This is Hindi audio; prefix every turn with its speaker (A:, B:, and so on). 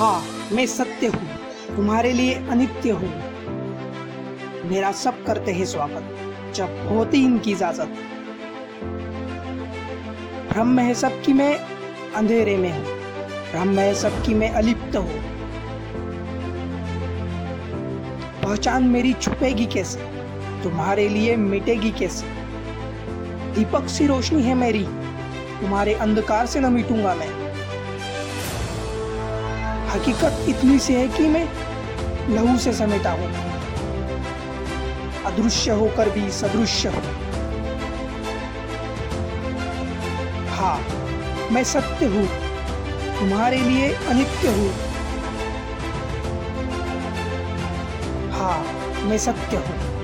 A: हाँ मैं सत्य हूँ, तुम्हारे लिए अनित्य हूँ। मेरा सब करते हैं स्वागत, जब होती इनकी इजाज़त। ब्रह्म है सबकी मैं, अंधेरे में हूँ। ब्रह्म है सबकी मैं अलिप्त हूँ। पहचान मेरी छुपेगी कैसे? तुम्हारे लिए मिटेगी कैसे? दीपक सी रोशनी है मेरी, तुम्हारे अंधकार से न मिटूँगा मैं। हकीकत इतनी सी है कि मैं लहू से समेटा हूँ। अदृश्य होकर भी सदृश्य हूँ। हाँ मैं सत्य हूँ। तुम्हारे लिए अनित्य हूँ। हाँ मैं सत्य हूँ।